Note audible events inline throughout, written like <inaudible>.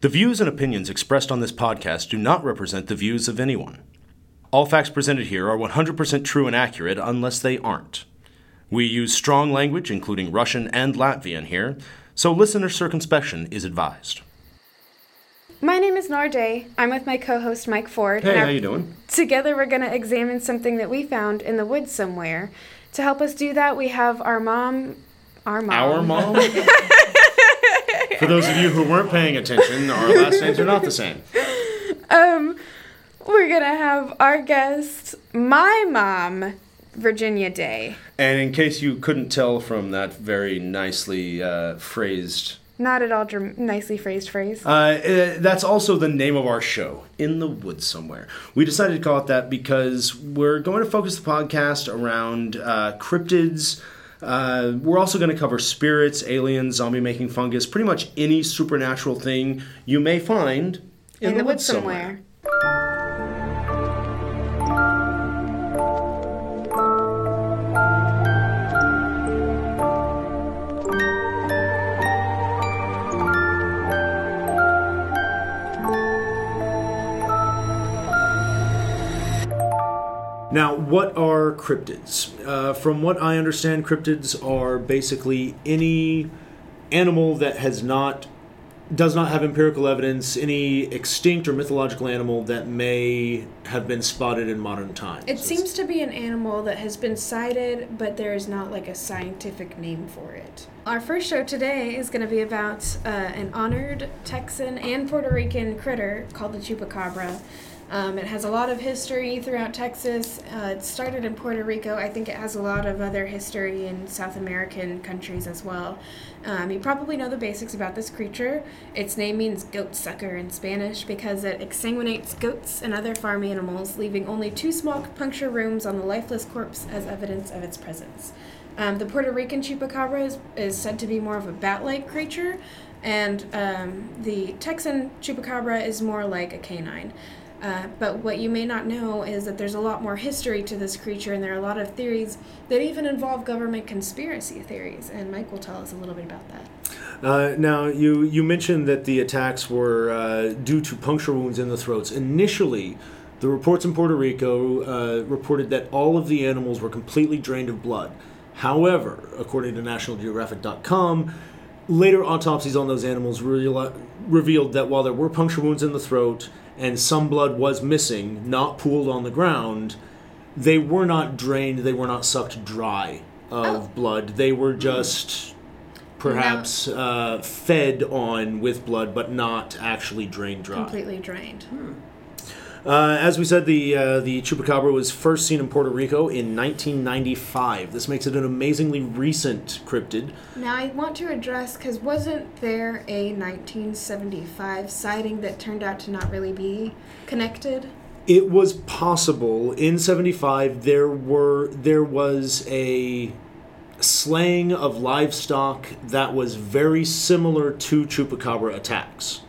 The views and opinions expressed on this podcast do not represent the views of anyone. All facts presented here are 100% true and accurate unless they aren't. We use strong language, including Russian and Latvian here, so listener circumspection is advised. My name is Narday. I'm with my co-host Mike Ford. Hey, how our- you doing? Together, we're going to examine something that we found in the woods somewhere. To help us do that, we have our mom. Our mom. Our mom? <laughs> For those of you who weren't paying attention, our last names are not the same. Um, we're gonna have our guest, my mom, Virginia Day. And in case you couldn't tell from that very nicely uh, phrased Not at all dram- nicely phrased phrase. Uh, uh, that's also the name of our show, In the Woods Somewhere. We decided to call it that because we're going to focus the podcast around uh, cryptids. Uh, we're also going to cover spirits, aliens, zombie making fungus, pretty much any supernatural thing you may find in, in the woods somewhere. Now, what are cryptids? Uh, from what I understand, cryptids are basically any animal that has not does not have empirical evidence, any extinct or mythological animal that may have been spotted in modern times. It seems to be an animal that has been sighted, but there is not like a scientific name for it. Our first show today is going to be about uh, an honored Texan and Puerto Rican critter called the chupacabra. Um, it has a lot of history throughout Texas. Uh, it started in Puerto Rico. I think it has a lot of other history in South American countries as well. Um, you probably know the basics about this creature. Its name means goat sucker in Spanish because it exsanguinates goats and other farm animals, leaving only two small puncture rooms on the lifeless corpse as evidence of its presence. Um, the Puerto Rican chupacabra is, is said to be more of a bat like creature, and um, the Texan chupacabra is more like a canine. Uh, but what you may not know is that there's a lot more history to this creature, and there are a lot of theories that even involve government conspiracy theories. And Mike will tell us a little bit about that. Uh, now, you, you mentioned that the attacks were uh, due to puncture wounds in the throats. Initially, the reports in Puerto Rico uh, reported that all of the animals were completely drained of blood. However, according to NationalGeographic.com, later autopsies on those animals real- revealed that while there were puncture wounds in the throat and some blood was missing, not pooled on the ground, they were not drained, they were not sucked dry of Oh. blood. They were just perhaps uh, fed on with blood, but not actually drained dry. Completely drained. Uh, as we said, the uh, the chupacabra was first seen in Puerto Rico in 1995. This makes it an amazingly recent cryptid. Now, I want to address because wasn't there a 1975 sighting that turned out to not really be connected? It was possible in 75 there were there was a slaying of livestock that was very similar to chupacabra attacks.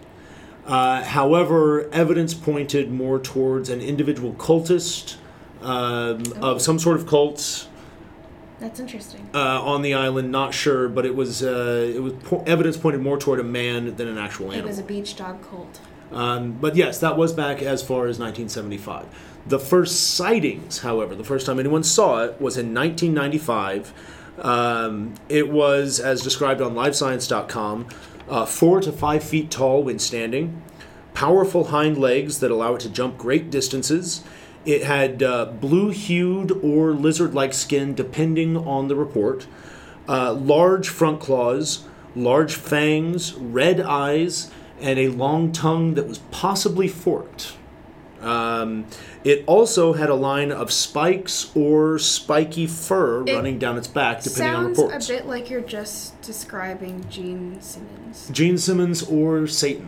Uh, however, evidence pointed more towards an individual cultist um, of some sort of cult That's interesting. uh, on the island. Not sure, but it was uh, it was po- evidence pointed more toward a man than an actual animal. It was a beach dog cult. Um, but yes, that was back as far as 1975. The first sightings, however, the first time anyone saw it was in 1995. Um, it was, as described on LiveScience.com, uh, four to five feet tall when standing, powerful hind legs that allow it to jump great distances. It had uh, blue hued or lizard like skin, depending on the report, uh, large front claws, large fangs, red eyes, and a long tongue that was possibly forked. Um, it also had a line of spikes or spiky fur It running down its back, depending on reports. Sounds reports. a bit like you're just describing Gene Simmons. Gene Simmons or Satan,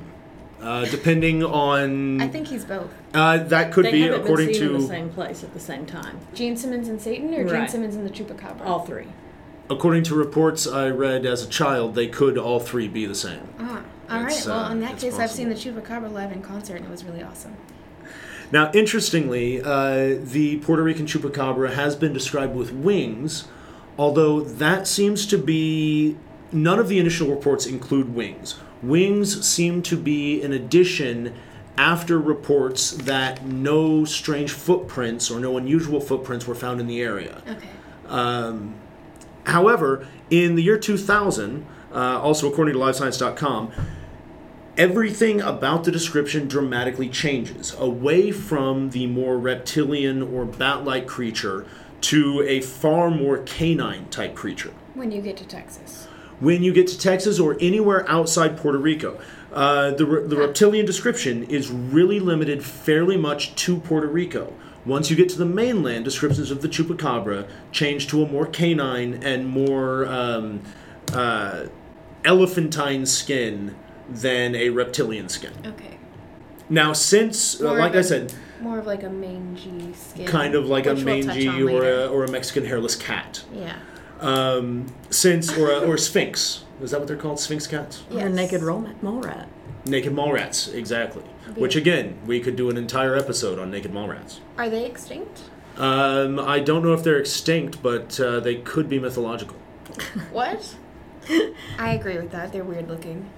uh, depending on. I think he's both. uh, that could they be haven't according been seen in the same place at the same time. Gene Simmons and Satan, or Gene Simmons and the Chupacabra? All three. according to reports I read as a child. They could all three be the same. Ah, all right. It's, Well, uh, in that it's case, I've seen the Chupacabra live in concert, and it was really awesome. Now, interestingly, uh, the Puerto Rican chupacabra has been described with wings, although that seems to be none of the initial reports include wings. Wings seem to be an addition after reports that no strange footprints or no unusual footprints were found in the area. Okay. Um, however, in the year 2000, uh, also according to LiveScience.com, everything about the description dramatically changes away from the more reptilian or bat like creature to a far more canine type creature. When you get to Texas. When you get to Texas or anywhere outside Puerto Rico, uh, the, the reptilian description is really limited fairly much to Puerto Rico. Once you get to the mainland, descriptions of the chupacabra change to a more canine and more um, uh, elephantine skin than a reptilian skin. Okay. Now, since, uh, like of I a- said, More of like a mangy skin. kind of like a which we'll mangy or later. a, or a Mexican hairless cat. Yeah. Um, since, or a, or a sphynx. Is that what they're called? Sphynx cats? Or a Yes. naked ro- mole rat. Naked mole rats, exactly. Which, again, we could do an entire episode on naked mole rats. Are they extinct? Um, I don't know if they're extinct, but uh, they could be mythological. What? <laughs> I agree with that. They're weird looking.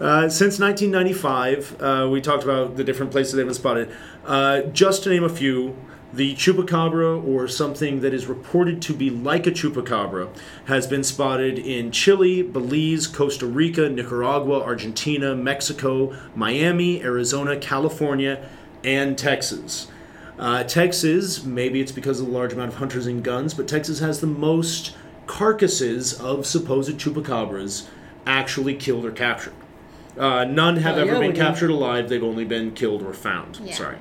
Uh, since 1995, uh, we talked about the different places they've been spotted. Uh, just to name a few, the chupacabra, or something that is reported to be like a chupacabra, has been spotted in Chile, Belize, Costa Rica, Nicaragua, Argentina, Mexico, Miami, Arizona, California, and Texas. Uh, Texas, maybe it's because of the large amount of hunters and guns, but Texas has the most carcasses of supposed chupacabras actually killed or captured. Uh, none have Oh, ever yeah, been we do. captured alive. They've only been killed or found. Yeah. Sorry.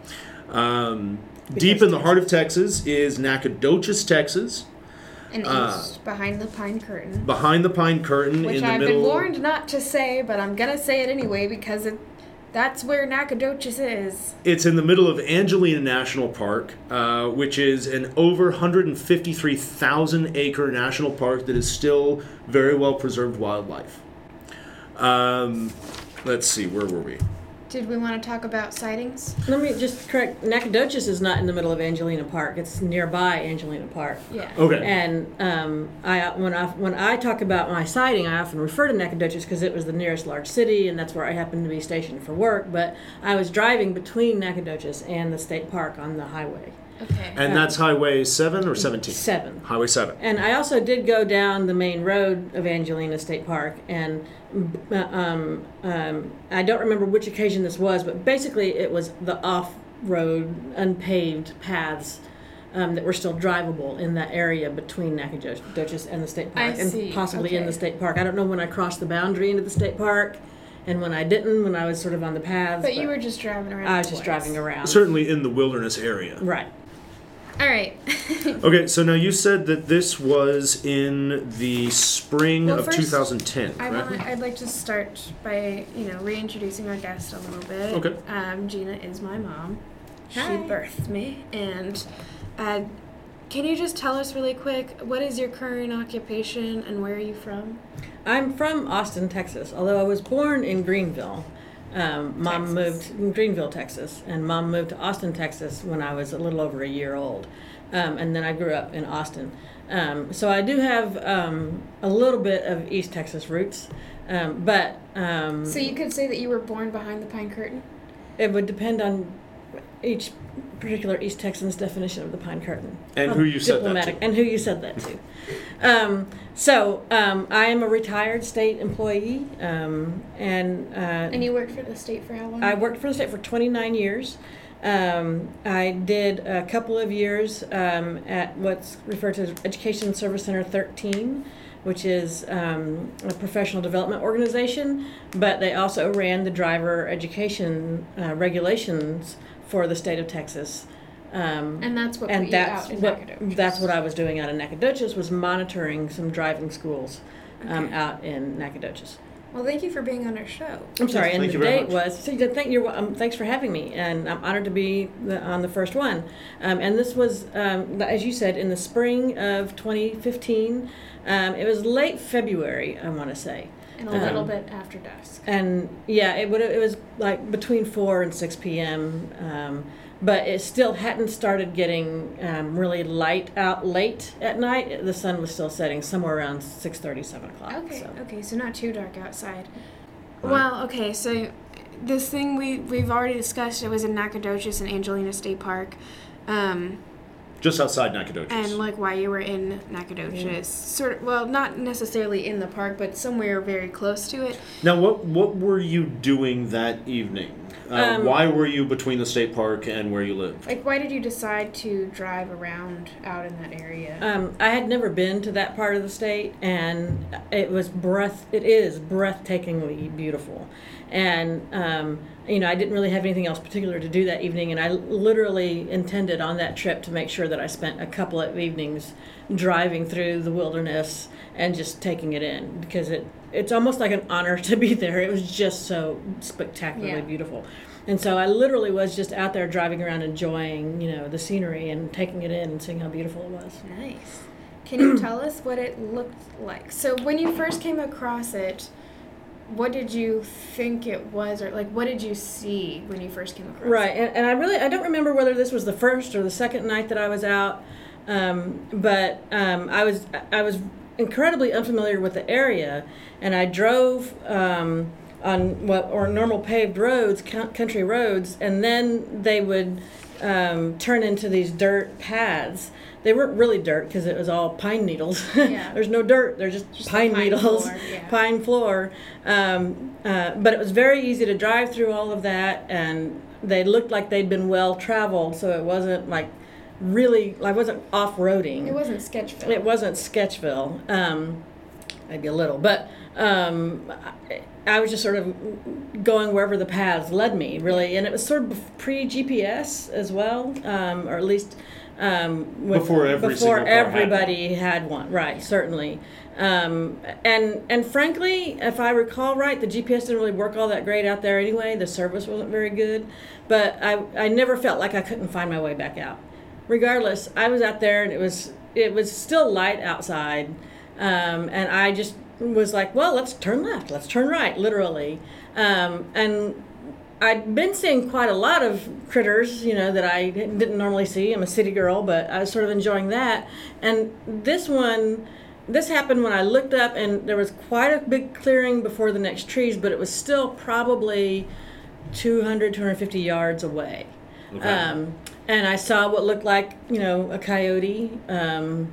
Um, deep in the heart of Texas is Nacogdoches, Texas, And Uh, behind the pine curtain. behind the pine curtain Which in I've middle. been warned not to say, but I'm gonna say it anyway because it, that's where Nacogdoches is. It's in the middle of Angelina National Park, uh, which is an over 153,000 acre national park that is still very well preserved wildlife. Um, let's see, where were we? Did we want to talk about sightings? Let me just correct. Nacogdoches is not in the middle of Angelina Park. It's nearby Angelina Park. Yeah. Okay. And um, I when I when I talk about my sighting, I often refer to Nacogdoches because it was the nearest large city, and that's where I happened to be stationed for work. But I was driving between Nacogdoches and the state park on the highway Okay. And that's Highway 7 or 17? seven. Highway 7. And I also did go down the main road of Angelina State Park, and uh, um, um, I don't remember which occasion this was, but basically it was the off-road, unpaved paths um, that were still drivable in that area between Nacogdoches and the state I park, and see. possibly in the state park. I don't know when I crossed the boundary into the state park, and when I didn't, when I was sort of on the paths. but you were just driving around. I was just driving around. Certainly in the wilderness area. Right. All right. <laughs> Okay, so now you said that this was in the spring Well, of first, 2010, I correct? want. I'd like to start by you know reintroducing our guest a little bit. Okay. Um, Gina is my mom. She birthed me, and uh, can you just tell us really quick what is your current occupation and where are you from? I'm from Austin, Texas. Although I was born in Greenville, um, mom Texas. moved in Greenville, Texas, and mom moved to Austin, Texas when I was a little over a year old, um, and then I grew up in Austin. Um, so I do have um, a little bit of East Texas roots, um, but um, So you could say that you were born behind the pine curtain. it would depend on each particular East Texan's definition of the pine curtain. And who you said that diplomatic, to. And who you said that to. <laughs> Um, so um, I am a retired state employee, um, and, uh, And you worked for the state for how long? I worked for the state for 29 years. Um, I did a couple of years um, at what's referred to as Education Service Center 13, which is um, a professional development organization, but they also ran the driver education uh, regulations for the state of Texas. Um, And that's what put and you that's out in what Nacogdoches. that's what I was doing out in Nacogdoches was monitoring some driving schools um, Okay. out in Nacogdoches. Well, thank you for being on our show. I'm sorry, Yes, and thank the you date was. So you did- thank you. Um, thanks for having me, and I'm honored to be the, on the first one. Um, and this was, um, as you said, in the spring of 2015. Um, it was late February, I want to say, And a Um, little bit after dusk. and yeah, it would. It was like between four and six p.m. Um, but it still hadn't started getting um, really light out late at night. The sun was still setting somewhere around 6:30, 7 o'clock. Okay, so. okay, so not too dark outside. Right. Well, okay, so this thing we we've already discussed. It was in Nacogdoches and Angelina State Park, um, Just outside Nacogdoches. and like why you were in Nacogdoches, sort of. Well, not necessarily in the park, but somewhere very close to it. now, what what were you doing that evening? Uh, Um, why were you between the state park and where you live? Like, why did you decide to drive around out in that area? Um, I had never been to that part of the state, and it was breath. It is breathtakingly beautiful, and um, you know I didn't really have anything else particular to do that evening, and I literally intended on that trip to make sure that I spent a couple of evenings driving through the wilderness and just taking it in because it it's almost like an honor to be there. It was just so spectacularly Yeah. beautiful. And so I literally was just out there driving around enjoying, you know, the scenery and taking it in and seeing how beautiful it was. Nice. Can you tell us what it looked like? So when you first came across it, what did you think it was, or like what did you see when you first came across it? Right, and, and I really I don't remember whether this was the first or the second night that I was out, um, but um, I was I was incredibly unfamiliar with the area, and I drove um, on what or normal paved roads, country roads, and then they would um, turn into these dirt paths. They weren't really dirt because it was all pine needles. <laughs> Yeah. There's no dirt. They're just, Just pine, pine needles, floor, yeah. <laughs> pine floor. Um, uh, but it was very easy to drive through all of that, and they looked like they'd been well traveled, so it wasn't like really. I wasn't off roading. It wasn't Sketchville. It wasn't Sketchville, um, maybe a little, but um, I, I was just sort of going wherever the paths led me, really, and it was sort of pre GPS as well, um, or at least um, with- Before every before single car had everybody had one, right? Certainly. Um, and and frankly, if I recall right, the GPS didn't really work all that great out there anyway. The service wasn't very good, but I I never felt like I couldn't find my way back out regardless, I was out there and it was it was still light outside, um, and I just was like, well, let's turn left, let's turn right, literally, um, and. I'd been seeing quite a lot of critters, you know, that I didn't normally see. I'm a city girl, but I was sort of enjoying that. And this one, this happened when I looked up, and there was quite a big clearing before the next trees, but it was still probably 200, 250 yards away. Okay. Um, and I saw what looked like, you know, a coyote. Um,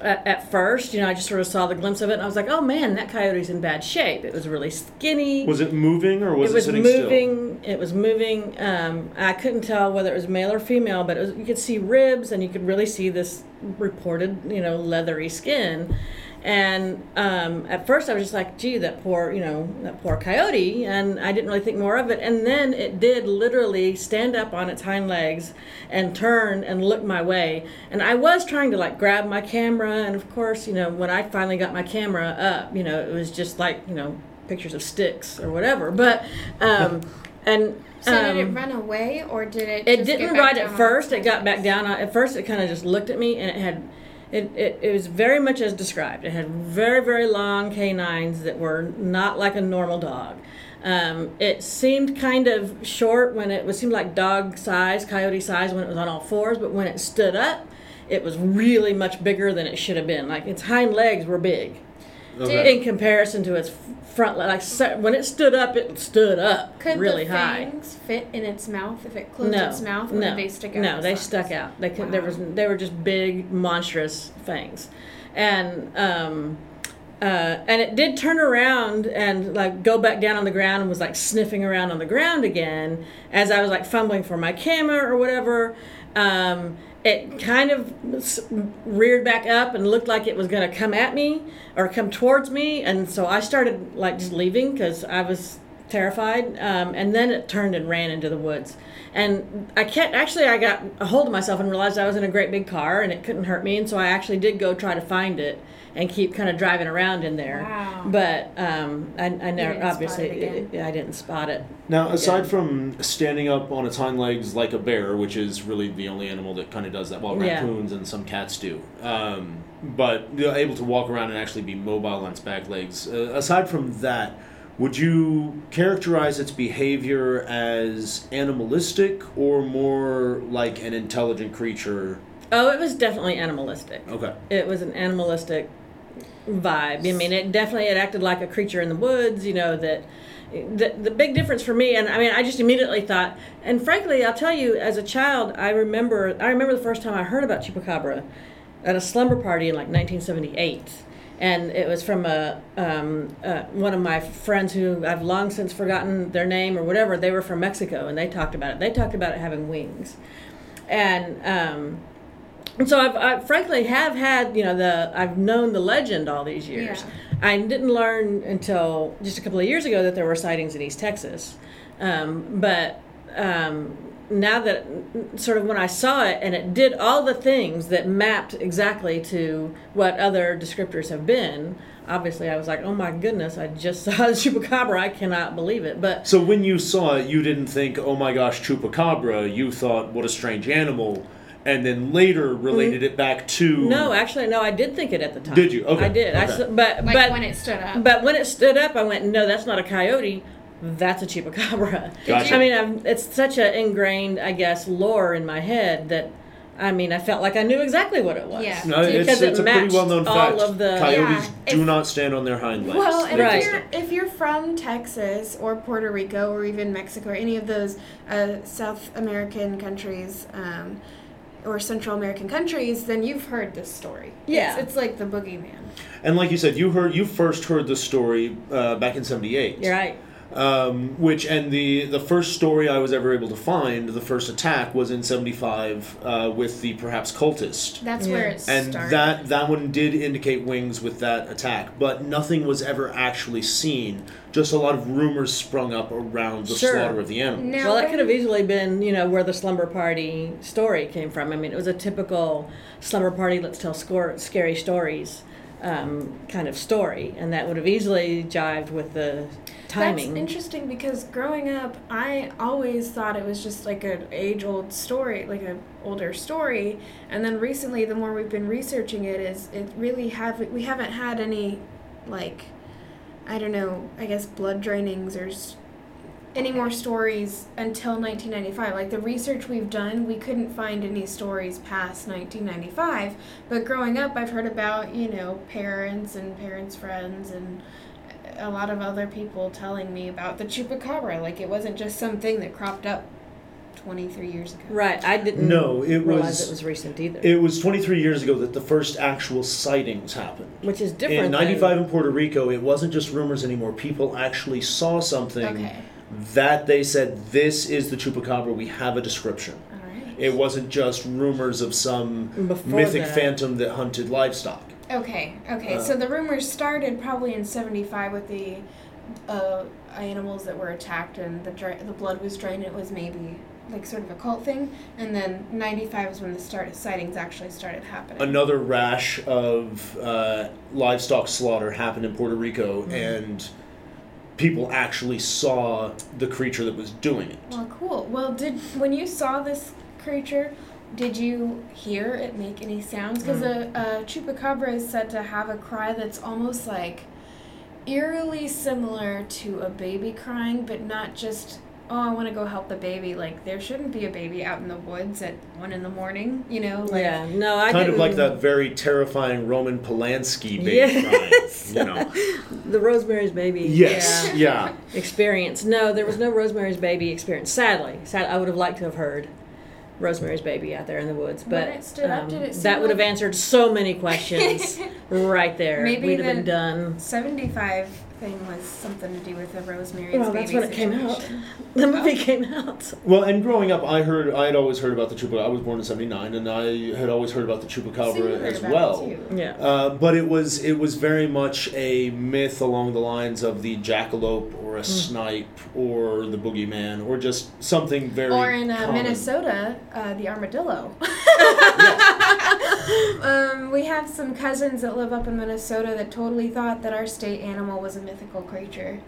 at, at first, you know, I just sort of saw the glimpse of it, and I was like, "Oh man, that coyote's in bad shape. It was really skinny. was it moving or was it, it was sitting moving. It was moving. Um, I couldn't tell whether it was male or female, but it was, you could see ribs, and you could really see this reported, you know, leathery skin. And um, at first, I was just like, "Gee, that poor, you know, that poor coyote," and I didn't really think more of it. And then it did literally stand up on its hind legs and turn and look my way. And I was trying to like grab my camera, and of course, you know, when I finally got my camera up, you know, it was just like, you know, pictures of sticks or whatever. But um, <laughs> and so did it um, run away, or did it? it didn't ride at first. It got back down. At first, it kind of just looked at me, and it had, it, it, it was very much as described. It had very very long canines that were not like a normal dog. Um, it seemed kind of short when it was seemed like dog size, coyote size when it was on all fours, but when it stood up, it was really much bigger than it should have been. Like its hind legs were big? Okay. in comparison to its front. le- Like when it stood up, it stood up Could really the high. fangs fit in its mouth if it closed No, its mouth, or no, did they stick out? no, they sides? stuck out. They could. There was. They were just big, monstrous fangs, and um, uh, and it did turn around and like go back down on the ground and was like sniffing around on the ground again as I was like fumbling for my camera or whatever. Um, it kind of reared back up and looked like it was going to come at me or come towards me, and so I started like just leaving because I was terrified. Um, and then it turned and ran into the woods. And I can't actually, I got a hold of myself and realized I was in a great big car and it couldn't hurt me. And so I actually did go try to find it and keep kind of driving around in there. Wow. But um, I, I never, obviously, it again? I didn't spot it. Now, aside Yeah. from standing up on its hind legs like a bear, which is really the only animal that kind of does that, well, Yeah. raccoons and some cats do, um, but they're able to walk around and actually be mobile on its back legs. Uh, aside from that, Would you characterize its behavior as animalistic or more like an intelligent creature? Oh, it was definitely animalistic. Okay. It was an animalistic vibe. I mean, it definitely it acted like a creature in the woods. You know that. The, the big difference for me, and I mean, I just immediately thought, and frankly, I'll tell you, as a child, I remember, I remember the first time I heard about chupacabra at a slumber party in like 1978, and it was from a um, uh, one of my friends who I've long since forgotten their name or whatever. They were from Mexico, and they talked about it. They talked about it having wings, and um, and so I've, I frankly have had you know the I've known the legend all these years. Yeah. I didn't learn until just a couple of years ago that there were sightings in East Texas, um, but um, now that sort of when I saw it and it did all the things that mapped exactly to what other descriptors have been. Obviously, I was like, "Oh my goodness! I just <laughs> saw the chupacabra. I cannot believe it." But So when you saw it, you didn't think, "Oh my gosh, chupacabra." You thought, "What a strange animal," and then later related it back to no, actually, no, I did think it at the time. Did you? Okay, I did. I okay. s but Like but when it stood up. But when it stood up, I went, no, that's not a coyote. That's a chupacabra. Gotcha. I mean, I'm, it's such a ingrained, I guess, lore in my head that, I mean, I felt like I knew exactly what it was. Yeah. No, it's, Because it it's a pretty matched well-known fact. all of the- Coyotes Yeah, do if- not stand on their hind legs. Well, and Right. if you're if you're from Texas or Puerto Rico or even Mexico or any of those uh, South American countries um, or Central American countries, then you've heard this story. Yeah. it's, it's like the boogeyman. And like you said, you heard you first heard the story uh, back in '78. You're right. Um, which and the the first story I was ever able to find, the first attack was in '75 uh, with the perhaps cultist. That's Yeah. where it And started. that that one did indicate wings with that attack, but nothing was ever actually seen. Just a lot of rumors sprung up around the Sure. slaughter of the animals. Now, well, that could have easily been, you know, where the slumber party story came from. I mean, it was a typical slumber party, let's tell score, scary stories um, kind of story. And that would have easily jived with the timing. That's interesting because growing up, I always thought it was just like an age-old story, like an older story. And then recently, the more we've been researching it, is it really have we haven't had any, like, I don't know, I guess blood drainings or any more stories until 1995. Like the research we've done, we couldn't find any stories past 1995. But growing up, I've heard about you know parents and parents' friends and a lot of other people telling me about the chupacabra. Like it wasn't just something that cropped up 23 years ago. right. I didn't No, it realize was- it was recent either. It was 23 years ago that the first actual sightings happened. which is different. In than- 95 in Puerto Rico, it wasn't just rumors anymore. People actually saw something Okay. That they said, this is the chupacabra, we have a description. All right. It wasn't just rumors of some Before mythic that. phantom that hunted livestock. Okay. Okay. Uh, so the rumors started probably in 75 with the uh, animals that were attacked and the dra- the blood was drained. It was maybe like sort of a cult thing, and then 95 is when the start sightings actually started happening. Another rash of uh, livestock slaughter happened in Puerto Rico, Mm-hmm. and people actually saw the creature that was doing it. Well, cool. Well, did when you saw this creature, did you hear it make any sounds? Because Mm. a, a chupacabra is said to have a cry that's almost like eerily similar to a baby crying, but not just. Oh, I want to go help the baby. Like there shouldn't be a baby out in the woods at one in the morning. You know, like yeah, no, I kind of like that very terrifying Roman Polanski baby Yes. crying, you know. <laughs> the Rosemary's Baby. Yes, yeah, yeah. experience. No, there was no Rosemary's Baby experience. Sadly, sad. I would have liked to have heard Rosemary's Baby out there in the woods, When but it stood up, um, did it seem that would have answered so many questions <laughs> right there. Maybe We'd have been the- done. 75 thing was something to do with the Rosemary's Well, Baby that's when it came out. situation. <laughs> The movie came out. Well, and growing up, I heard I had always heard about the chupacabra. I was born in '79, and I had always heard about the So you chupacabra heard as about it well. too. Yeah. Uh, but it was it was very much a myth along the lines of the jackalope or a snipe or the boogeyman or just something very Or in uh, common. Minnesota, uh, the armadillo. <laughs> <laughs> <laughs> um, we have some cousins that live up in Minnesota that totally thought that our state animal was a mythical creature.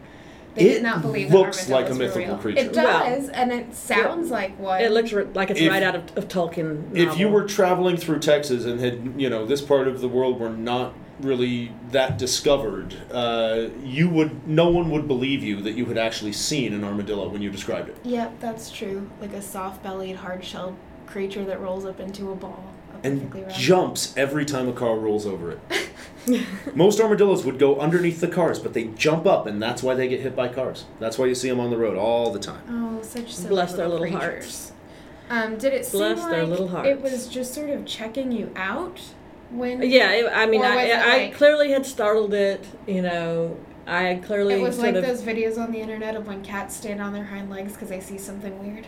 They It did not believe it. It looks that like a mythical real. creature. It does, and it sounds like one. It looks ri- like it's If- right out of, of Tolkien. If you were traveling through Texas and had you know this part of the world were not really that discovered, uh, you would no one would believe you that you had actually seen an armadillo when you described it. Yep, that's true. Like a soft-bellied, hard-shelled creature that rolls up into a ball. A perfectly and round jumps every time a car rolls over it. <laughs> Most armadillos would go underneath the cars, but they jump up, and that's why they get hit by cars. That's why you see them on the road all the time. Oh, such silly Bless their little little creatures. Um, did it seem Bless like their little it was just sort of checking you out when? Yeah, it, I mean, Or I, was it I clearly had startled it. You know, I clearly It was sort like of those videos on the internet of when cats stand on their hind legs because they see something weird,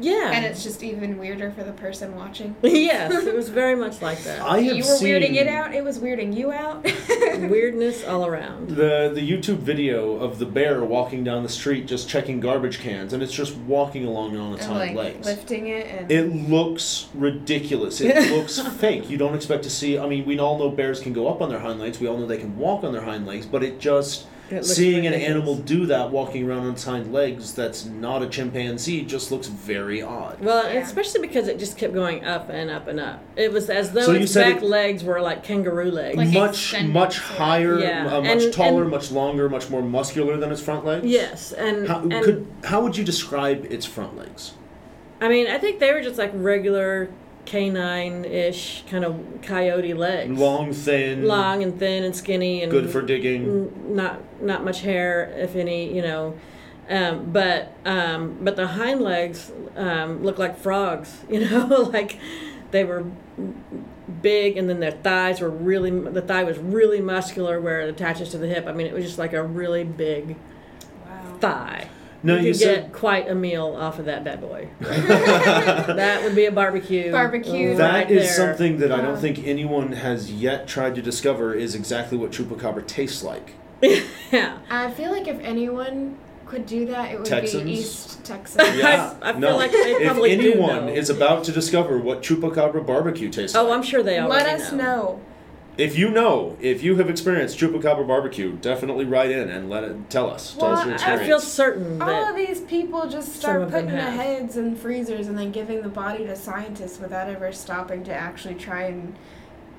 yeah. and it's just even weirder for the person watching. <laughs> yes, it was very much like that. I have you were seen weirding it out. It was weirding you out. <laughs> <laughs> Weirdness all around. The the YouTube video of the bear walking down the street just checking garbage cans, and it's just walking along on its and hind like legs. lifting it and It looks ridiculous. It looks fake. You don't expect to see. I mean, we all know bears can go up on their hind legs. We all know they can walk on their hind legs. But it just It looks seeing an ridiculous. animal do that, walking around on its hind legs, that's not a chimpanzee, just looks very odd. Well, Yeah. especially because it just kept going up and up and up. It was as though So you its said back it- legs were like kangaroo legs. Like much much higher, Yeah, uh, much and- taller, and- much longer, much more muscular than its front legs. yes, and How, and could, how would you describe its front legs? I mean, I think they were just like regular canine-ish kind of coyote legs. Long, thin, long and thin and skinny and good for digging. n- not not much hair if any you know um, but um, but the hind legs um, look like frogs <laughs> you know <laughs> like they were big and then their thighs were really the thigh was really muscular where it attaches to the hip i mean it was just like a really big wow. thigh No, you you could said get quite a meal off of that bad boy <laughs> that would be a barbecue Barbecue. Oh. right That is there. something that I don't think anyone has yet tried to discover is exactly what chupacabra tastes like. <laughs> yeah I feel like if anyone could do that, it would Texans? be East Texas. <laughs> Yeah, I feel no. like they if probably do anyone know. is about to discover what chupacabra barbecue tastes like, oh like, i'm sure they already Let us know. If you know, if you have experienced chupacabra barbecue, definitely write in and let it tell us. Tell us your I experience. I feel certain that All of these people just start putting the heads in freezers and then giving the body to scientists without ever stopping to actually try and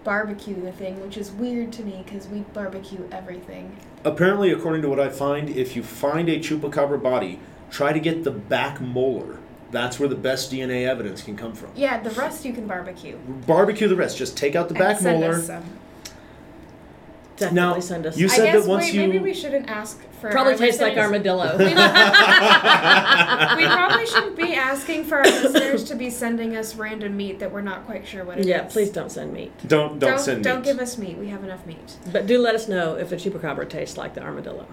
barbecue the thing, which is weird to me because we barbecue everything. Apparently, according to what I find, if you find a chupacabra body, try to get the back molar. That's where the best DNA evidence can come from. Yeah, the rest you can barbecue. Barbecue the rest. Just take out the And back molar. Us some. definitely Now, send us. you I said guess that once we, maybe you- we shouldn't ask for probably our tastes like armadillo. <laughs> we probably shouldn't be asking for our listeners to be sending us random meat that we're not quite sure what it is. yeah, please don't send meat, Don't don't, Don't, send don't meat. give us meat. We have enough meat. but do let us know if the chupacabra tastes like the armadillo.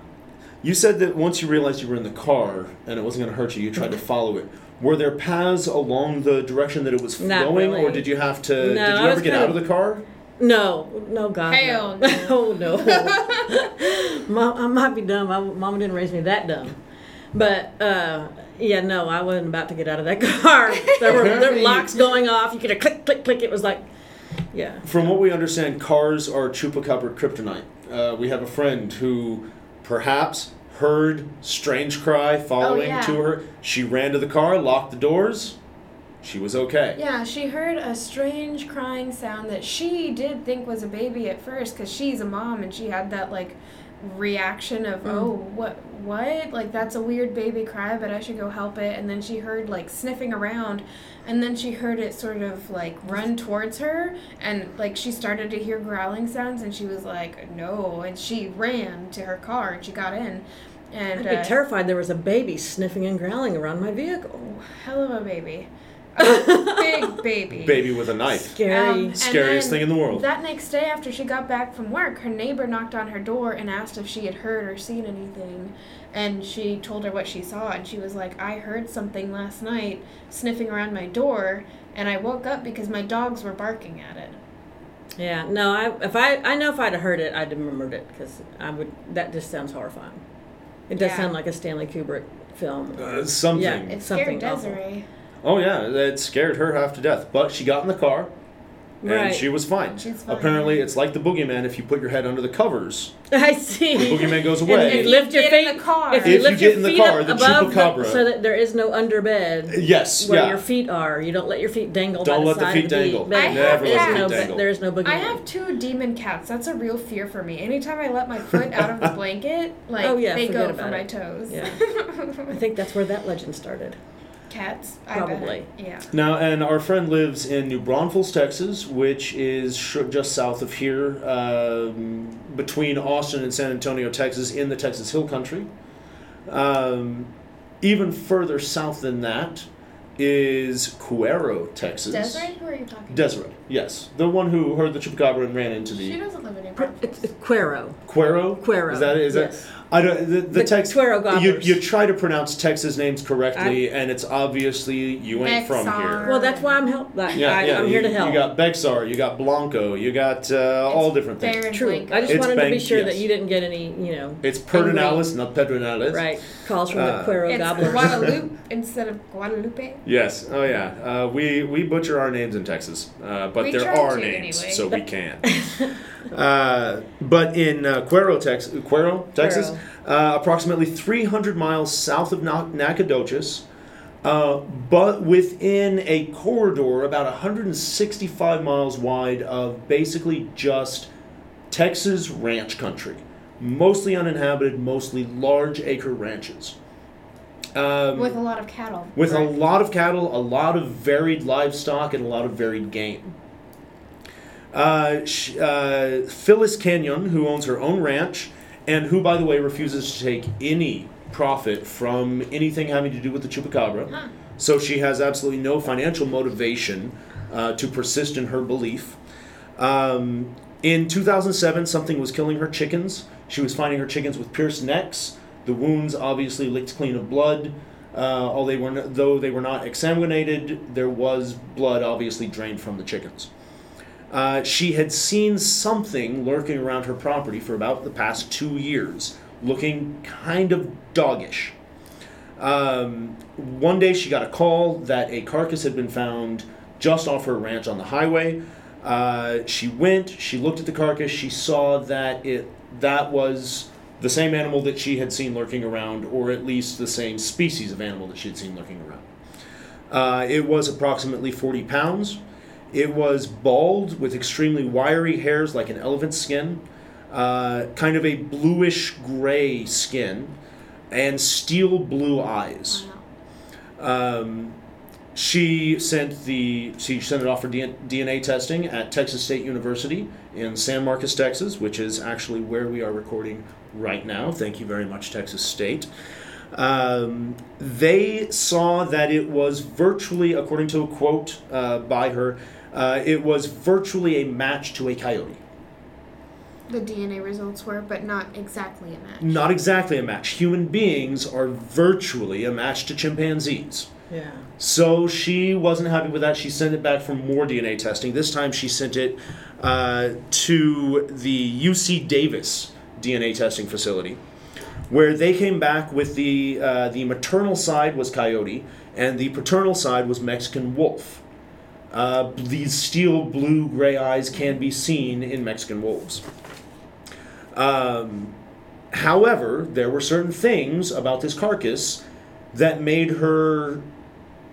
You said that once you realized you were in the car and it wasn't going to hurt you, you tried to follow it. Were there paths along the direction that it was Not flowing, or did you have to? No, did you I ever get kind out of- of the car? No, no, God, Hell <laughs> no. no. oh no. <laughs> Mom, I might be dumb. I, Mama didn't raise me that dumb. But uh, yeah, no, I wasn't about to get out of that <laughs> car. There were there were locks going off. You could have click, click, click. It was like, yeah. From what we understand, cars are chupacabra kryptonite. Uh, we have a friend who perhaps heard strange cry following yeah. to her. She ran to the car, locked the doors. She was okay. Yeah, she heard a strange crying sound that she did think was a baby at first because she's a mom and she had that like reaction of oh what what? Like that's a weird baby cry but I should go help it. And then she heard like sniffing around and then she heard it sort of like run towards her and like she started to hear growling sounds and she was like no. And she ran to her car and she got in and I'd be uh, terrified there was a baby sniffing and growling around my vehicle. hell of a baby. a <laughs> big baby Baby with a knife. Scary. Um, Scariest then thing in the world. That next day, after she got back from work, her neighbor knocked on her door and asked if she had heard or seen anything. And she told her what she saw, and she was like, I heard something last night sniffing around my door, and I woke up because my dogs were barking at it. yeah, no, I if I I know if I'd have heard it, I'd have remembered it because I would. That just sounds horrifying. It does Yeah. sound like a Stanley Kubrick film. Uh, something. Yeah. it's Something scared awful. Desiree. Oh yeah, that scared her half to death. But she got in the car, and Right. she was fine. She's fine. Apparently, it's like the boogeyman. If you put your head under the covers, <laughs> I see. the boogeyman goes And away. you lift your Get feet in the car. If you If you lift get your in the feet car, up the above chupacabra- so that there is no underbed yes, where yeah. your feet are. You don't let your feet dangle. Don't by let the the side feet of the dangle. bed. I have Never let There's the that. no, feet dangle. there's no boogeyman. I have two demon cats. That's a real fear for me. Anytime I let my foot out of the <laughs> blanket, like Oh, yeah, they forget go for about my it. toes. Yeah. <laughs> I think that's where that legend started. Cats, Probably. I bet. Yeah. Now, and our friend lives in New Braunfels, Texas, which is sh- just south of here, um, between Austin and San Antonio, Texas, in the Texas Hill Country. Um, even further south than that is Cuero, Texas. Desiree, who are you talking? Desiree, yes, the one who heard the chupacabra and ran into the. She doesn't live in New Braunfels. It's Cuero. Cuero. Cuero. Is that is yes. that? I don't. The, the, The Tex- Cuero You, you try to pronounce Texas names correctly, and it's obviously you ain't from Bexar. here. Well, that's why I'm help. I, Yeah, I, yeah. I'm here you, to help. You got Bexar, you got Blanco, you got uh, all different things. True. Blanco. I just It's wanted to be sure yes. that you didn't get any, you know, It's Pedernales, not Pedernales. right calls from Uh, the Cuero it's gobblers. Guadalupe <laughs> instead of Guadalupe. Yes. Oh yeah. Uh, we we butcher our names in Texas, uh, but We there are names, anyway. so we can. <laughs> uh, but in uh, Cuero, Tex- Cuero, Texas, uh, approximately 300 miles south of Na- Nacogdoches. Uh, but within a corridor about 165 miles wide of basically just Texas ranch country, mostly uninhabited, mostly large acre ranches. Um, With a lot of cattle. with a lot of cattle, a lot of varied livestock, and a lot of varied game. Uh, sh- uh, Phylis Canion, who owns her own ranch, and who, by the way, refuses to take any profit from anything having to do with the chupacabra. Huh. So she has absolutely no financial motivation uh, to persist in her belief. Um, in 2007, something was killing her chickens. She was finding her chickens with pierced necks. The wounds obviously licked clean of blood. Uh, although they were n- though they were not exsanguinated, there was blood obviously drained from the chickens. Uh, she had seen something lurking around her property for about the past two years, looking kind of doggish. Um, one day she got a call that a carcass had been found just off her ranch on the highway. Uh, she went, she looked at the carcass, she saw that it that was the same animal that she had seen lurking around, or at least the same species of animal that she had seen lurking around. Uh, it was approximately 40 pounds. It was bald with extremely wiry hairs like an elephant's skin, uh, kind of a bluish gray skin, and steel blue eyes. Um, she sent the she sent it off for DNA testing at Texas State University in San Marcos, Texas, which is actually where we are recording right now. Thank you very much, Texas State. Um, they saw that it was virtually, according to a quote uh, by her, uh, it was virtually a match to a coyote. The DNA results were, but not exactly a match. Not exactly a match. Human beings are virtually a match to chimpanzees. Yeah. So she wasn't happy with that. She sent it back for more DNA testing. This time she sent it uh, to the UC Davis DNA testing facility, where they came back with the uh, the maternal side was coyote and the paternal side was Mexican wolf. Uh, these steel blue gray eyes can be seen in Mexican wolves. Um, however, there were certain things about this carcass that made her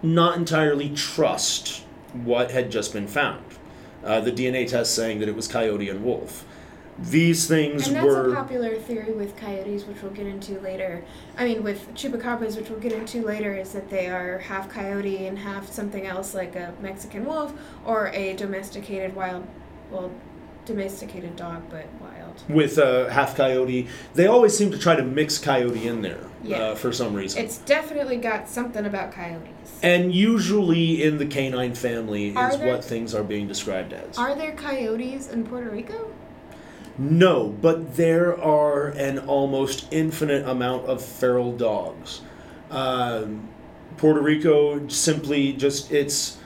not entirely trust what had just been found. Uh, the DNA test saying that it was coyote and wolf. These things were. And that's were a popular theory with coyotes, which we'll get into later. I mean, with chupacabras, which we'll get into later, is that they are half coyote and half something else, like a Mexican wolf or a domesticated wild, well, domesticated dog, but wild. with uh, half coyote. They always seem to try to mix coyote in there Yeah. uh, for some reason. It's definitely got something about coyotes. And usually in the canine family Are is there- what things are being described as. Are there coyotes in Puerto Rico? No, but there are an almost infinite amount of feral dogs. Um, Puerto Rico simply just its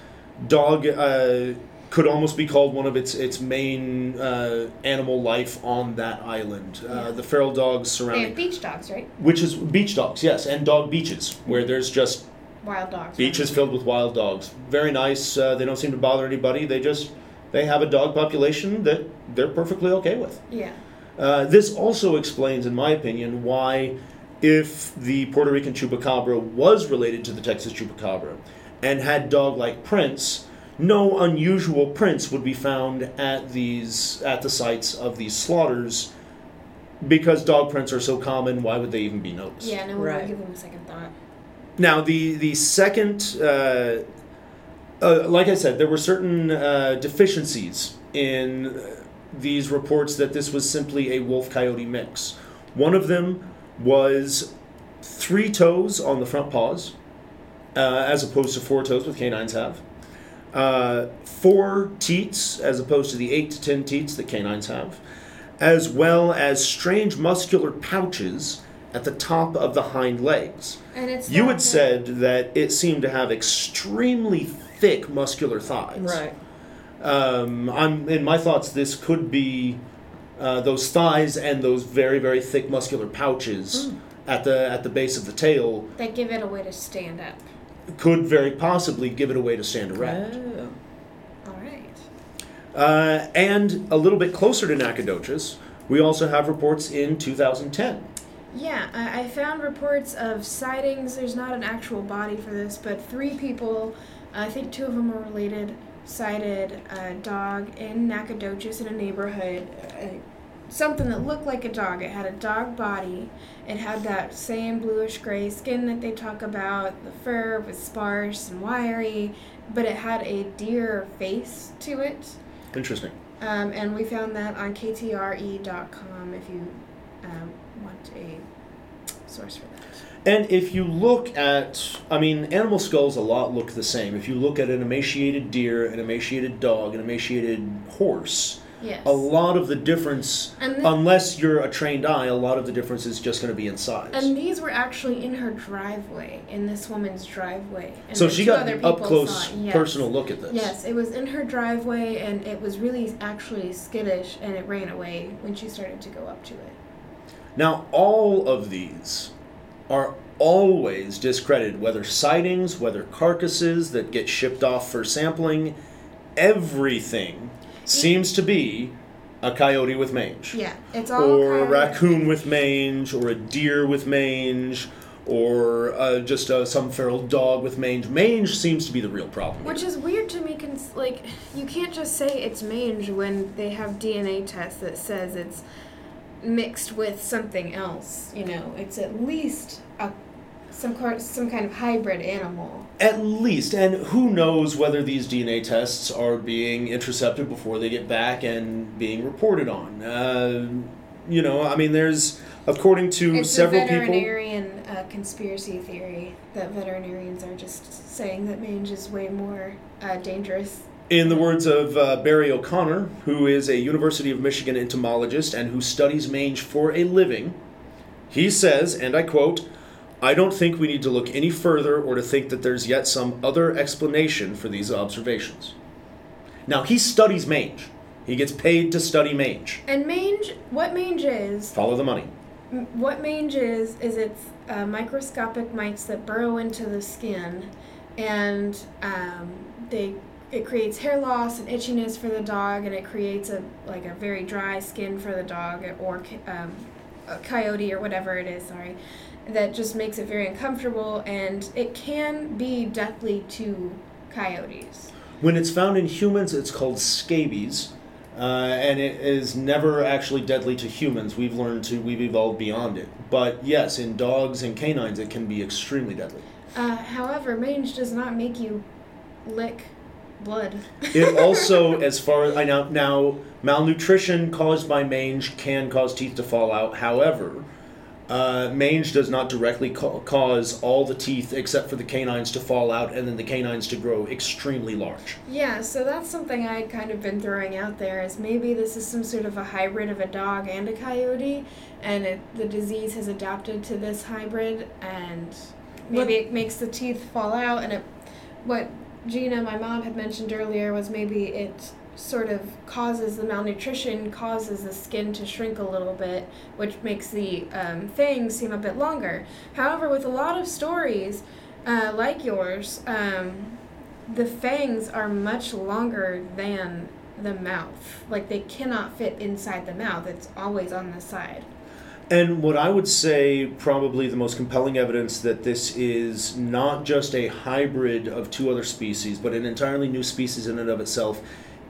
dog uh, could almost be called one of its its main uh, animal life on that island. Uh, Yeah. the feral dogs They have beach dogs, right? which is beach dogs, yes, and dog beaches where there's just Wild dogs. beaches right? filled with wild dogs. Very nice. Uh, they don't seem to bother anybody. They just they have a dog population that they're perfectly okay with. Yeah. Uh, this also explains, in my opinion, why, if the Puerto Rican chupacabra was related to the Texas chupacabra and had dog-like prints, no unusual prints would be found at these at the sites of these slaughters. Because dog prints are so common, why would they even be noticed? Yeah, no one Right. would give them a second thought. Now, the the second, uh, uh, like I said, there were certain uh, deficiencies in these reports that this was simply a wolf coyote mix. One of them was three toes on the front paws, uh, as opposed to four toes with canines have. Uh, four teats, as opposed to the eight to ten teats that canines have, as well as strange muscular pouches at the top of the hind legs. And it's You had said that it seemed to have extremely thick muscular thighs. Right. Um, I'm in my thoughts. This could be uh, those thighs and those very very thick muscular pouches Hmm. at the at the base of the tail that give it a way to stand up. could very possibly give it a way to stand erect. Oh. All right. Uh, and a little bit closer to Nacogdoches, we also have reports in 2010. Yeah, I, I found reports of sightings. There's not an actual body for this, but three people, I think two of them are related, sighted a dog in Nacogdoches in a neighborhood. Uh, something that looked like a dog. It had a dog body. It had that same bluish gray skin that they talk about. The fur was sparse and wiry, but it had a deer face to it. Interesting. Um, and we found that on ktre.com if you um, a source for that. And if you look at, I mean, animal skulls a lot look the same. If you look at an emaciated deer, an emaciated dog, an emaciated horse, Yes. a lot of the difference, unless you're a trained eye, a lot of the difference is just going to be in size. and these were actually in her driveway, in this woman's driveway. And so she got an up close. Yes. personal look at this. Yes, it was in her driveway, and it was really actually skittish, and it ran away when she started to go up to it. Now, all of these are always discredited, whether sightings, whether carcasses that get shipped off for sampling, everything seems to be a coyote with mange. Yeah, it's all Or a raccoon with mange, or a deer with mange, or uh, just uh, some feral dog with mange. Mange seems to be the real problem. Which is weird to me, cons- like, you can't just say it's mange when they have DNA tests that says it's mixed with something else. You know, it's at least a some kind some kind of hybrid animal. At least, and who knows whether these DNA tests are being intercepted before they get back and being reported on. Uh, you know, I mean, there's, according to It's several a people. veterinarian uh, conspiracy theory that veterinarians are just saying that mange is way more uh, dangerous. In the words of uh, Barry O'Connor, who is a University of Michigan entomologist and who studies mange for a living, he says, and I quote, I don't think we need to look any further or to think that there's yet some other explanation for these observations. Now, he studies mange. He gets paid to study mange. And mange, what mange is, Follow the money. M- What mange is is it's uh, microscopic mites that burrow into the skin, and um, they it creates hair loss and itchiness for the dog, and it creates a like a very dry skin for the dog or um, a coyote or whatever it is. Sorry, that just makes it very uncomfortable, and it can be deathly to coyotes. When it's found in humans, it's called scabies, uh, and it is never actually deadly to humans. We've learned to, we've evolved beyond it. But yes, in dogs and canines, it can be extremely deadly. Uh, however, mange does not make you lick blood. It <laughs> also, as far as I know, now malnutrition caused by mange can cause teeth to fall out. However, uh, mange does not directly ca- cause all the teeth except for the canines to fall out and then the canines to grow extremely large. Yeah, so that's something I had kind of been throwing out there is maybe this is some sort of a hybrid of a dog and a coyote, and it, the disease has adapted to this hybrid, and maybe it makes the teeth fall out, and it, what Gina, my mom, had mentioned earlier was maybe it sort of causes the malnutrition, causes the skin to shrink a little bit, which makes the um, fangs seem a bit longer. However, with a lot of stories uh, like yours, um, the fangs are much longer than the mouth. Like they cannot fit inside the mouth. It's always on the side. And what I would say, probably the most compelling evidence that this is not just a hybrid of two other species, but an entirely new species in and of itself,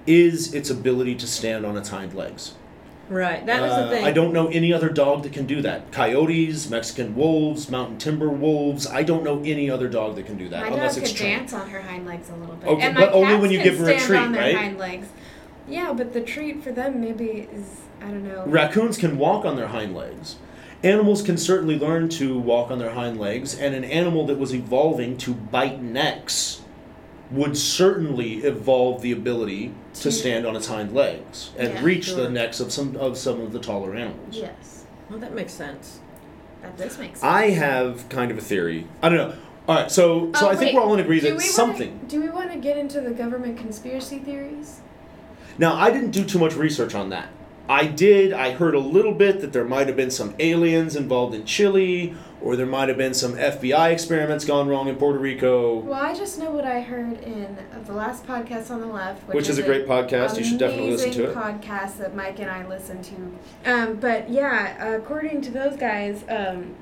is its ability to stand on its hind legs. Right. That was Uh, the thing. I don't know any other dog that can do that. Coyotes, Mexican wolves, mountain timber wolves. I don't know any other dog that can do that My dog unless could it's trained. dance on her hind legs a little bit. Okay, and my but only when you give her a stand treat, on their right? hind legs. Yeah, but the treat for them maybe is I don't know. Raccoons can walk on their hind legs. Animals can certainly learn to walk on their hind legs, and an animal that was evolving to bite necks would certainly evolve the ability to To- stand on its hind legs and Yeah, reach the necks of some of some of the taller animals. Yes, well, that makes sense. that does make sense. I have kind of a theory. I don't know. All right, so so Oh, I think wait. we're all in agreement that something. Wanna, do we want to get into the government conspiracy theories? Now, I didn't do too much research on that. I did. I heard a little bit that there might have been some aliens involved in Chile, or there might have been some FBI experiments gone wrong in Puerto Rico, Well, I just know what I heard in the last podcast on the left, which, which is a great podcast. You should definitely listen to it. podcast that Mike and I listen to. Um, but yeah, according to those guys, um,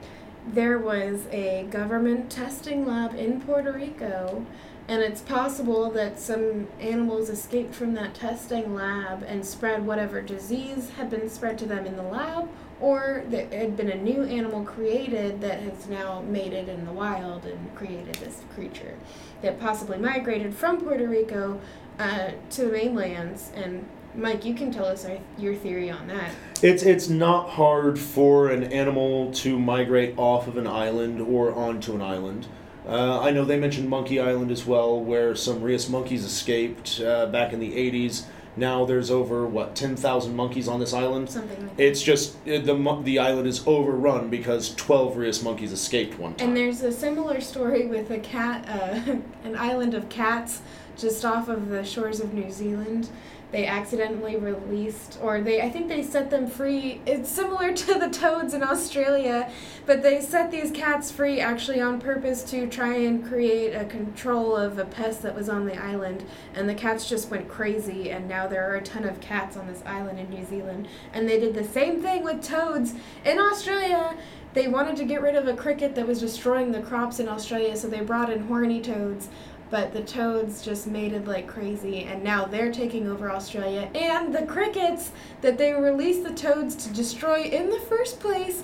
there was a government testing lab in Puerto Rico, and it's possible that some animals escaped from that testing lab and spread whatever disease had been spread to them in the lab, or that there had been a new animal created that has now mated in the wild and created this creature that possibly migrated from Puerto Rico uh, to the mainlands. And Mike, you can tell us our, your theory on that. It's it's not hard for an animal to migrate off of an island or onto an island. Uh, I know they mentioned Monkey Island as well, where some rhesus monkeys escaped uh, back in the '80s. Now there's over what ten thousand monkeys on this island. Something like that. It's just uh, the the island is overrun because twelve rhesus monkeys escaped one time. And there's a similar story with a cat, uh, <laughs> an island of cats just off of the shores of New Zealand. They accidentally released, or they, I think they set them free. It's similar <laughs> to the toads in Australia, but they set these cats free actually on purpose to try and create a control of a pest that was on the island. And the cats just went crazy, and now there are a ton of cats on this island in New Zealand. And they did the same thing with toads in Australia they wanted to get rid of a cricket that was destroying the crops in Australia, so they brought in horny toads. But the toads just mated like crazy, and now they're taking over Australia. And the crickets that they released the toads to destroy in the first place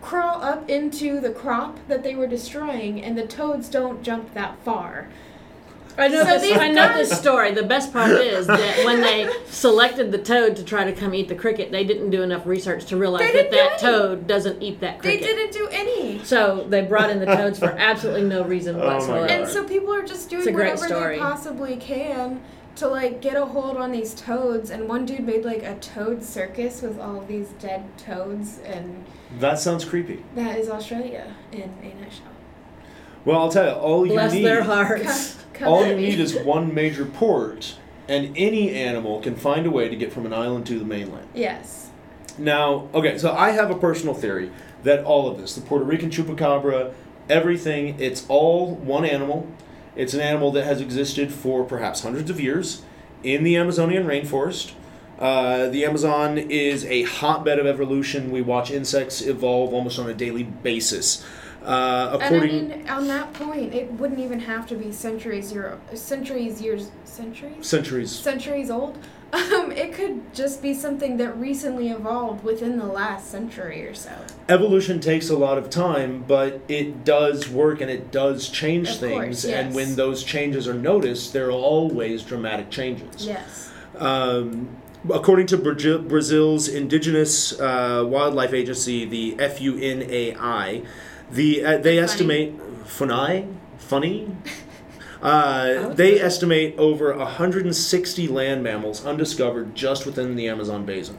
crawl up into the crop that they were destroying, and the toads don't jump that far. I know So this. these I know guys- this story. The best part is that when they selected the toad to try to come eat the cricket, they didn't do enough research to realize that that do any. toad doesn't eat that cricket. They didn't do any. So they brought in the toads for absolutely no reason <laughs> Oh my whatsoever. And so people are just doing a great whatever story. they possibly can to like get a hold on these toads. And one dude made like a toad circus with all of these dead toads, and that sounds creepy. that is Australia in a nutshell. Well, I'll tell you, all you Bless need their hearts. Come, come all you need is one major port, and any animal can find a way to get from an island to the mainland. yes. Now, okay, so I have a personal theory that all of this, the Puerto Rican chupacabra, everything, it's all one animal. It's an animal that has existed for perhaps hundreds of years in the Amazonian rainforest. Uh, the Amazon is a hotbed of evolution. We watch insects evolve almost on a daily basis. Uh, And I mean, on that point, it wouldn't even have to be centuries year, centuries years, centuries, centuries. centuries old. <laughs> Um, it could just be something that recently evolved within the last century or so. evolution takes a lot of time, but it does work and it does change Of things. course, And when those changes are noticed, there are always dramatic changes. Yes. Um, according to Brazil's indigenous uh, wildlife agency, the FUNAI, the uh, they Funny. estimate FUNAI funny. <laughs> Uh, they estimate over 160 land mammals undiscovered just within the Amazon basin.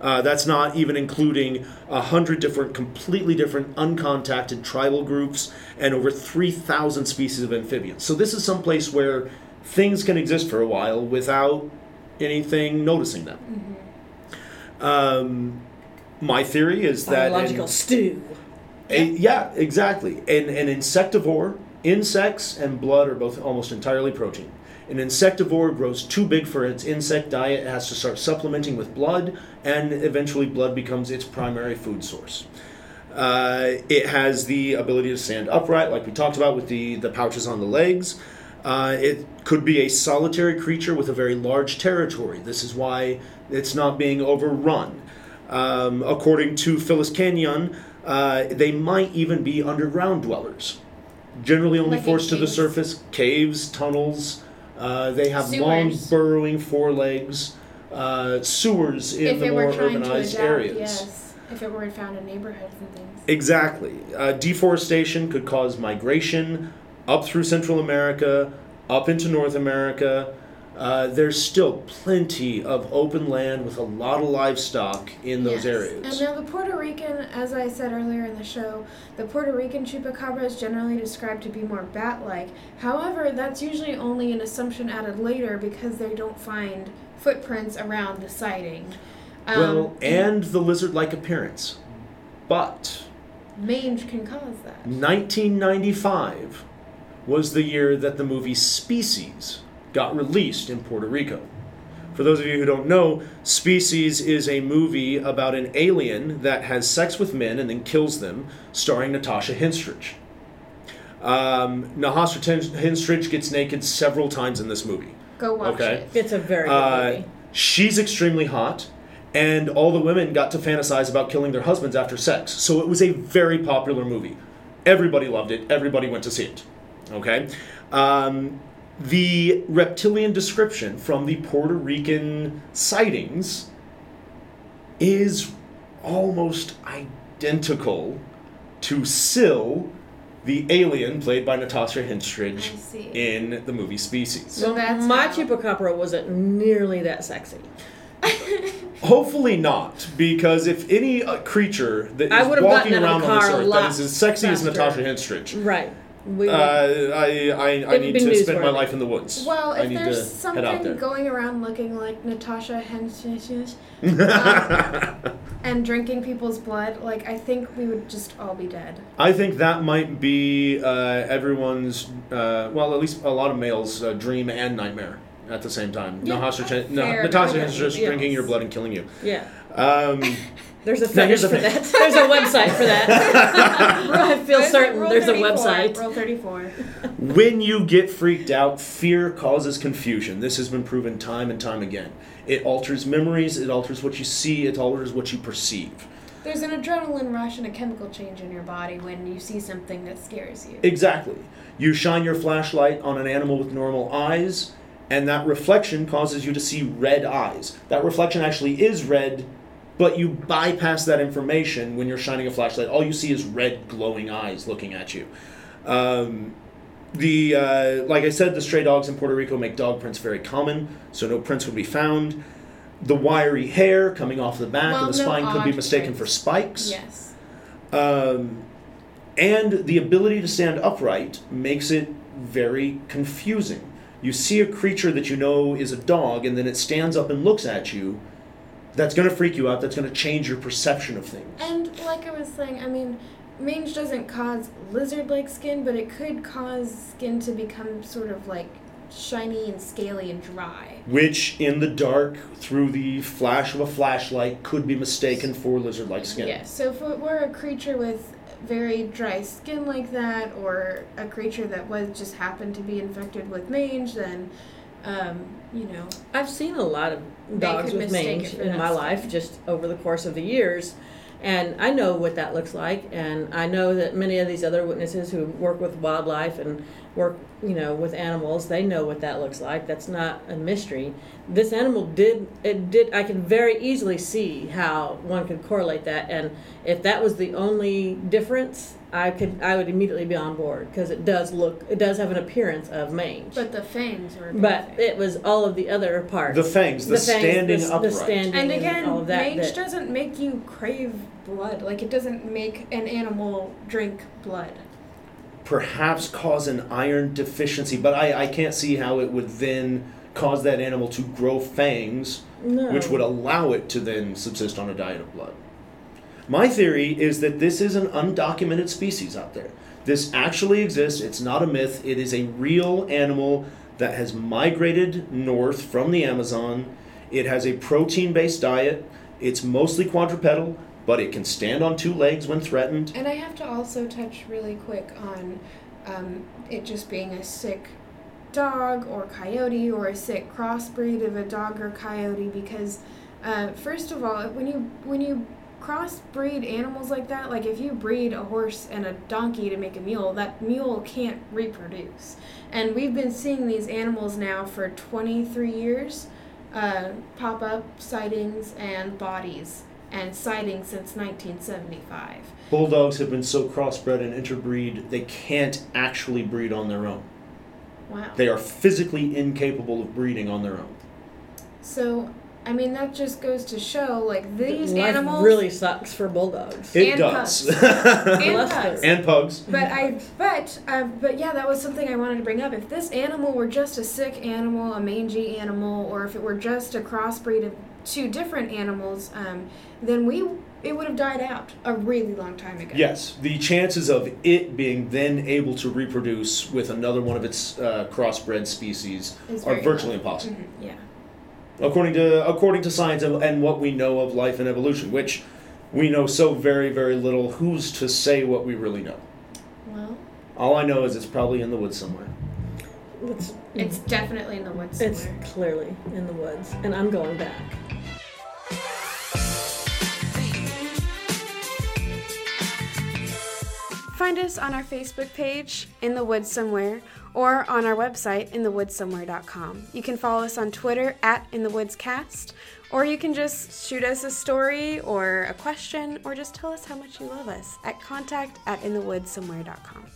Uh, that's not even including a hundred different, completely different, uncontacted tribal groups and over 3,000 species of amphibians. So this is some place where things can exist for a while without anything noticing them. Um, my theory is that in- Biological a- yeah, exactly. An, an insectivore, insects and blood are both almost entirely protein. An insectivore grows too big for its insect diet, it has to start supplementing with blood, and eventually blood becomes its primary food source. Uh, it has the ability to stand upright, like we talked about with the, the pouches on the legs. Uh, it could be a solitary creature with a very large territory. This is why it's not being overrun. Um, according to Phylis Canion, uh, they might even be underground dwellers. Generally, only Like forced to the surface, caves, tunnels. Uh, they have long, burrowing forelegs, uh, sewers in if the more were trying to urbanized adapt, areas. yes. If it were found in neighborhoods and things. Exactly. Uh, deforestation could cause migration up through Central America, up into North America. Uh, there's still plenty of open land with a lot of livestock in those Yes. areas. And now the Puerto Rican, as I said earlier in the show, the Puerto Rican chupacabra is generally described to be more bat-like. However, that's usually only an assumption added later because they don't find footprints around the sighting. Um, well, and the lizard like appearance. But mange can cause that. 1995 was the year that the movie Species got released in Puerto Rico. For those of you who don't know, Species is a movie about an alien that has sex with men and then kills them, starring Natasha Henstridge. Um, Natasha Ten- Henstridge gets naked several times in this movie. Go watch Okay. it. It's a very good Uh, movie. she's extremely hot, and all the women got to fantasize about killing their husbands after sex. So it was a very popular movie. Everybody loved it. Everybody went to see it. Okay, um, the reptilian description from the Puerto Rican sightings is almost identical to Sil, the alien played by Natasha Henstridge in the movie Species. So that's my how- chupacabra wasn't nearly that sexy. <laughs> Hopefully not, because if any uh, creature that I is walking gotten out of around on this earth lot that is as sexy as. Natasha Henstridge, Right. We, uh, I, I, I need to spend my life in the woods. Well, I if need there's to head out something there. going around looking like Natasha Henstridge <laughs> um, and drinking people's blood, like I think we would just all be dead. I think that might be uh, everyone's, uh, well, at least a lot of males' uh, dream and nightmare at the same time. Yeah, Natasha, Chen- no. Natasha Okay, Henstridge yes. drinking your blood and killing you. yeah. Um, <laughs> There's a fetish for thing. that. There's a website for that. <laughs> I feel There's certain Rule there's a website. Rule 34. when you get freaked out, fear causes confusion. This has been proven time and time again. It alters memories, it alters what you see, it alters what you perceive. There's an adrenaline rush and a chemical change in your body when you see something that scares you. Exactly. You shine your flashlight on an animal with normal eyes, and that reflection causes you to see red eyes. That reflection actually is red, but you bypass that information when you're shining a flashlight. All you see is red glowing eyes looking at you. Um, the uh, like I said, the stray dogs in Puerto Rico make dog prints very common, so no prints would be found. The wiry hair coming off the back Well, and the no spine could be mistaken for spikes. Yes. Um, and the ability to stand upright makes it very confusing. You see a creature that you know is a dog, and then it stands up and looks at you. That's going to freak you out. That's going to change your perception of things. And like I was saying, I mean, mange doesn't cause lizard-like skin, but it could cause skin to become sort of like shiny and scaly and dry. Which, in the dark, through the flash of a flashlight, could be mistaken for lizard like skin. Yeah. So if it were a creature with very dry skin like that, or a creature that was just happened to be infected with mange, then, um, you know, I've seen a lot of They dogs with mange in my life just over the course of the years. And I know what that looks like, and I know that many of these other witnesses who work with wildlife and work, you know, with animals, they know what that looks like. That's not a mystery. This animal did it did I can very easily see how one could correlate that, and if that was the only difference, I could I would immediately be on board because it does look it does have an appearance of mange. but the fangs were. big But thing. it was all of the other parts. The fangs, the, fangs, standing the, upright. The standing And again, all of that. mange that- doesn't make you crave blood. Like it doesn't make an animal drink blood. Perhaps cause an iron deficiency, but I, I can't see how it would then cause that animal to grow fangs, no. which would allow it to then subsist on a diet of blood. My theory is that this is an undocumented species out there. This actually exists, it's not a myth, it is a real animal that has migrated north from the Amazon. It has a protein based diet. It's mostly quadrupedal, but it can stand on two legs when threatened. And I have to also touch really quick on um, it just being a sick dog or coyote or a sick crossbreed of a dog or coyote because uh, first of all when you when you crossbreed animals like that like if you breed a horse and a donkey to make a mule that mule can't reproduce and we've been seeing these animals now for 23 years uh, pop up sightings and bodies and sightings since 1975 Bulldogs have been so crossbred and interbreed, they can't actually breed on their own. wow They are physically incapable of breeding on their own. So, I mean, that just goes to show like these Life animals. really sucks for bulldogs. It And does. <laughs> and pugs. and pugs. But I, but, uh, but yeah, that was something I wanted to bring up. If this animal were just a sick animal, a mangy animal, or if it were just a crossbreed of two different animals, um, then we it would have died out a really long time ago. Yes, the chances of it being then able to reproduce with another one of its uh, crossbred species Is are virtually low. impossible, Mhm, Yeah. according to according to science and, and what we know of life and evolution, which we know so very very little. Who's to say what we really know? Well, All I know is it's probably in the woods somewhere. It's, it's definitely in the woods it's clearly in the woods, and I'm going back. Find us on our Facebook page, In the Woods Somewhere, or on our website, inthewoodsomewhere.com. You can follow us on Twitter at In the Woods Cast, or you can just shoot us a story or a question, or just tell us how much you love us at contact at inthewoodsomewhere.com.